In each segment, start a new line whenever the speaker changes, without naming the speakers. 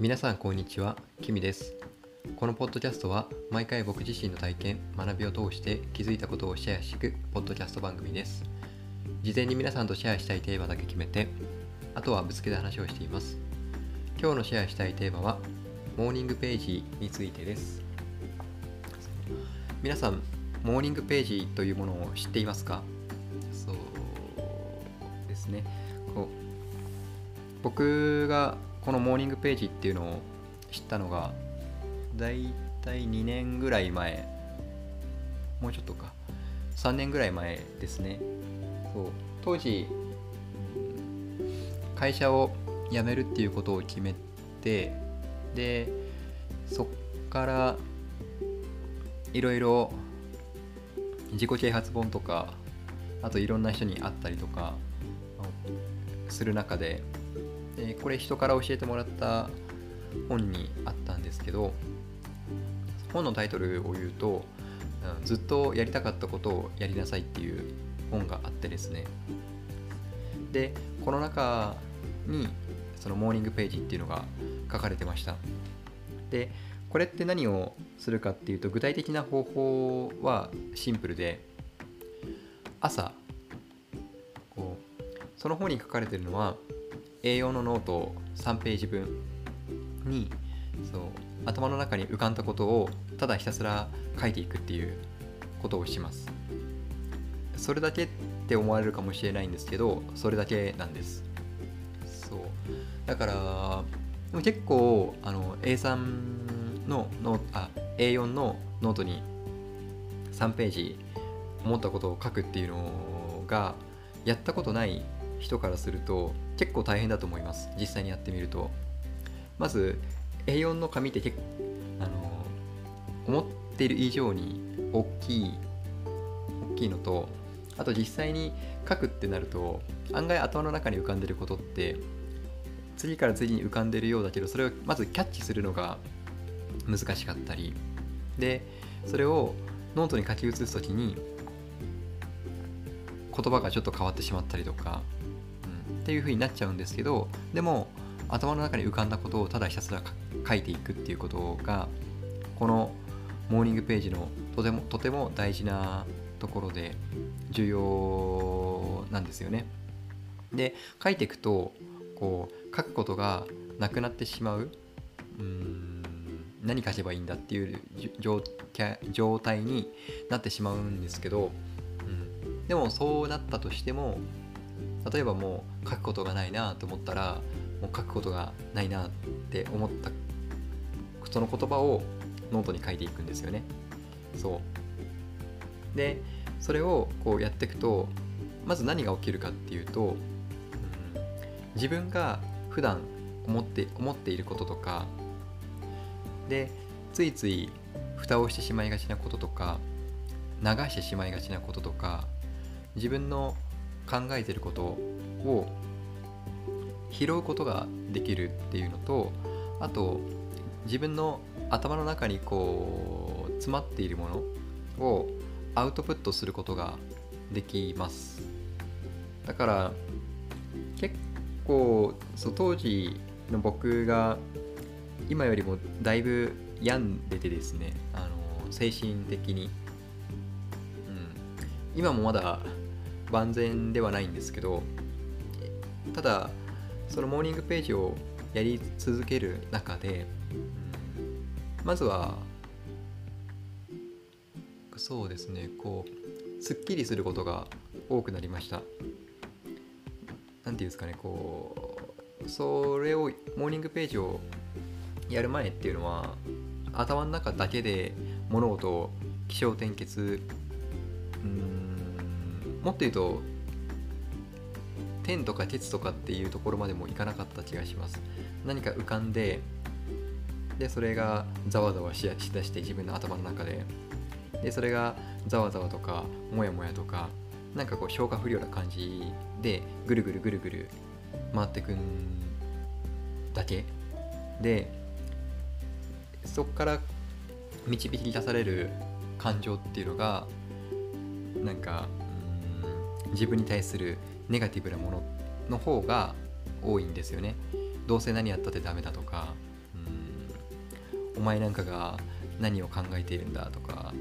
皆さんこんにちは、キミです。このポッドキャストは毎回僕自身の体験、学びを通して気づいたことをシェアしていくポッドキャスト番組です。事前に皆さんとシェアしたいテーマだけ決めて、あとはぶつけた話をしています。今日のシェアしたいテーマは、モーニングページについてです。皆さん、モーニングページというものを知っていますか？そうですね。こう僕がこのモーニングページっていうのを知ったのがだいたい2年ぐらい前。もうちょっとか。3年ぐらい前ですね。そう。当時会社を辞めるっていうことを決めてでそっからいろいろ自己啓発本とかあといろんな人に会ったりとかする中ででこれ人から教えてもらった本にあったんですけど本のタイトルを言うとずっとやりたかったことをやりなさいっていう本があってですね。でこの中にそのモーニングページっていうのが書かれてました。でこれって何をするかっていうと具体的な方法はシンプルで朝こうその本に書かれてるのは A4 のノート3ページ分にそう頭の中に浮かんだことをただひたすら書いていくっていうことをします。それだけって思われるかもしれないんですけどそれだけなんです。そう。だからでも結構あの A3 のノあ A4 のノートに3ページ思ったことを書くっていうのがやったことない人からすると結構大変だと思います。実際にやってみると。まず A4 の紙って結構あの思っている以上に大きい大きいのとあと実際に書くってなると案外頭の中に浮かんでることって次から次に浮かんでるようだけどそれをまずキャッチするのが難しかったり。でそれをノートに書き写す時に言葉がちょっと変わってしまったりとか、っていう風になっちゃうんですけどでも頭の中に浮かんだことをただひたすら書いていくっていうことがこのモーニングページのとてもとても大事なところで重要なんですよね。で書いていくとこう書くことがなくなってしまううん何書けばいいんだっていう状状態になってしまうんですけど、うん、でもそうなったとしても例えばもう書くことがないなと思ったらもう書くことがないなって思ったその言葉をノートに書いていくんですよね。そう。でそれをこうやっていくとまず何が起きるかっていうと、うん、自分が普段思って思っていることとかでついつい蓋をしてしまいがちなこととか流してしまいがちなこととか自分の考えてることを拾うことができるっていうのとあと自分の頭の中にこう詰まっているものをアウトプットすることができます。だから結構そう当時の僕が今よりもだいぶ病んでてですねあの精神的に、うん、今もまだ万全ではないんですけどただそのモーニングページをやり続ける中で、まずはそうですねこうすっきりすることが多くなりました。何ていうんですかねこうそれをモーニングページをやる前っていうのは頭の中だけで物事を起承転結うんもっと言うと天とか鉄とかっていうところまでもいかなかった気がします。何か浮かんででそれがざわざわしだして自分の頭の中で。でそれがざわざわとかもやもやとかなんかこう消化不良な感じでぐるぐるぐるぐる回ってくんだけ。でそこから導き出される感情っていうのがなんか自分に対するネガティブなものの方が多いんですよねどうせ何やったってダメだとか、うお前なんかが何を考えているんだとか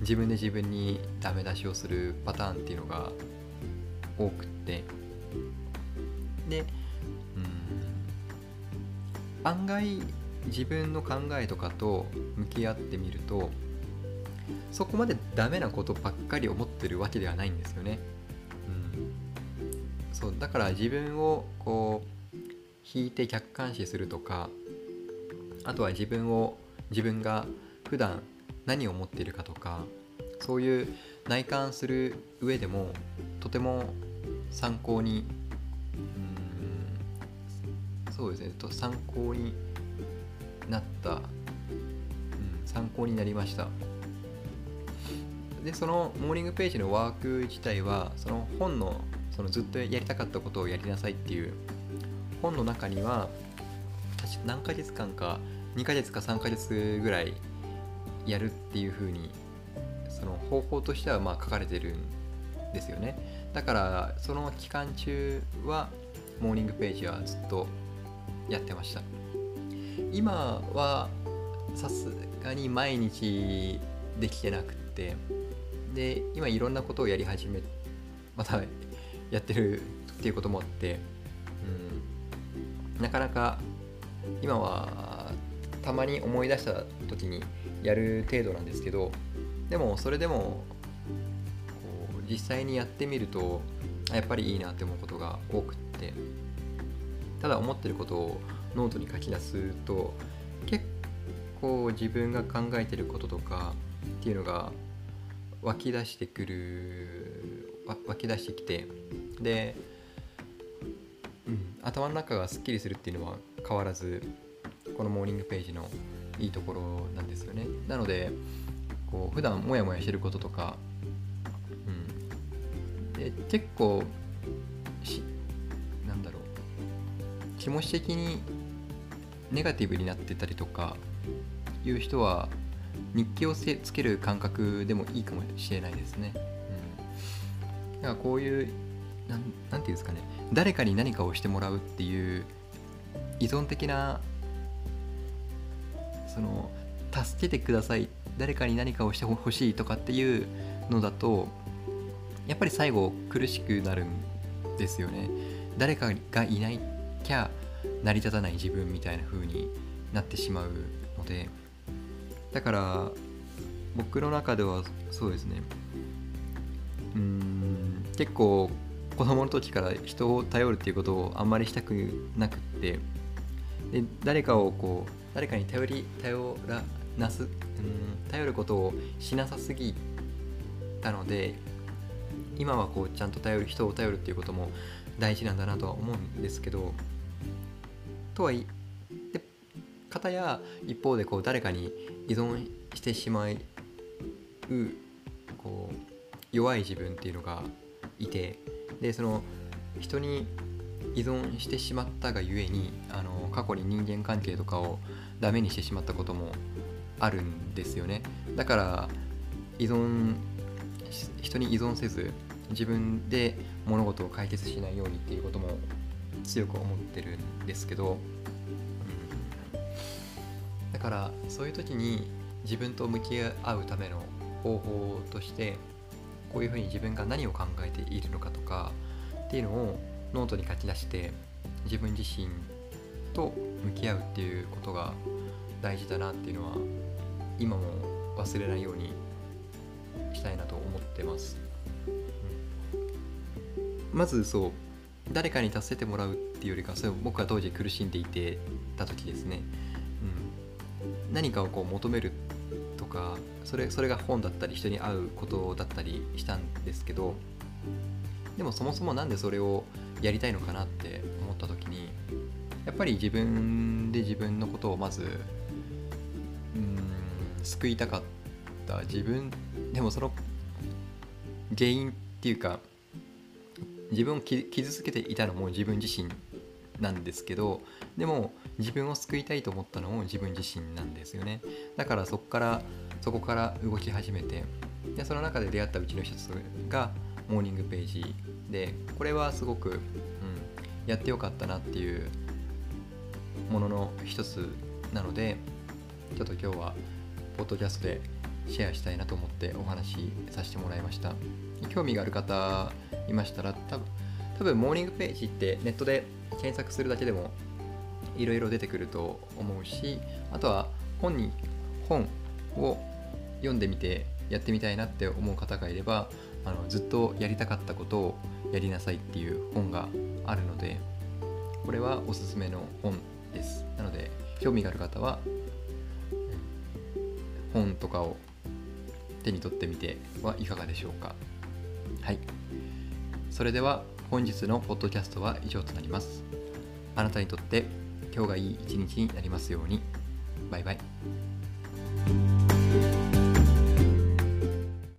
自分で自分にダメ出しをするパターンっていうのが多くってでうん案外自分の考えとかと向き合ってみるとそこまでダメなことばっかり思ってるわけではないんですよね。そうだから自分をこう引いて客観視するとかあとは自分を自分が普段何を思っているかとかそういう内観する上でもとても参考にうんそうですねと参考になった、うん、参考になりました。でそのモーニングページのワーク自体はその本のそのずっとやりたかったことをやりなさいっていう本の中には確か何ヶ月間か2ヶ月か3ヶ月ぐらいやるっていう風にその方法としてはま書かれてるんですよね。だからその期間中はモーニングページはずっとやってました。今はさすがに毎日できてなくってで今いろんなことをやり始めまたやってるっていうこともあって、うん、なかなか今はたまに思い出した時にやる程度なんですけどでもそれでも実際にやってみるとやっぱりいいなって思うことが多くってただ思ってることをノートに書き出すと結構自分が考えてることとかっていうのが湧き出してくる湧き出してきてで、うん、頭の中がすっきりするっていうのは変わらずこのモーニングページのいいところなんですよね。なのでこう普段モヤモヤしてることとか、うん、で結構しなんだろう気持ち的にネガティブになってたりとかいう人は日記をつける感覚でもいいかもしれないですね。うん、だからこういうなんなんていうんですかね。誰かに何かをしてもらうっていう依存的なその助けてください。誰かに何かをしてほしいとかっていうのだとやっぱり最後苦しくなるんですよね。誰かがいないきゃ成り立たない自分みたいな風になってしまうのでだから僕の中ではそうですね。うん結構子供の時から人を頼るっていうことをあんまりしたくなくって。で誰かをこう誰かに頼り頼らなすうん頼ることをしなさすぎたので今はこうちゃんと頼る人を頼るっていうことも大事なんだなとは思うんですけどとはいで方や一方でこう誰かに依存してしまうこう弱い自分っていうのがいてでその人に依存してしまったがゆえにあの過去に人間関係とかをダメにしてしまったこともあるんですよね。だから依存人に依存せず自分で物事を解決しないようにっていうことも強く思ってるんですけど、からそういう時に自分と向き合うための方法としてこういうふうに自分が何を考えているのかとかっていうのをノートに書き出して自分自身と向き合うっていうことが大事だなっていうのは今も忘れないようにしたいなと思ってます、うん、まずそう誰かに助けてもらうっていうよりかそれ僕が当時苦しんでいてた時ですね、何かをこう求めるとかそれそれが本だったり人に会うことだったりしたんですけどでもそもそも何でそれをやりたいのかなって思った時にやっぱり自分で自分のことをまずうん救いたかった。自分でもその原因っていうか自分を傷つけていたのも自分自身なんですけどでも自分を救いたいと思ったのも自分自身なんですよね。だからそこからそこから動き始めてでその中で出会ったうちの一つがモーニングページでこれはすごく、うん、やってよかったなっていうものの一つなのでちょっと今日はポッドキャストでシェアしたいなと思ってお話しさせてもらいました。興味がある方いましたら多分多分モーニングページってネットで検索するだけでもいろいろ出てくると思うしあとは本に本を読んでみてやってみたいなって思う方がいればあのずっとやりたかったことをやりなさいっていう本があるのでこれはおすすめの本です。なので興味がある方は本とかを手に取ってみてはいかがでしょうか。はい。それでは本日のポッドキャストは以上となります。あなたにとって今日がいい一日になりますように。バイバイ。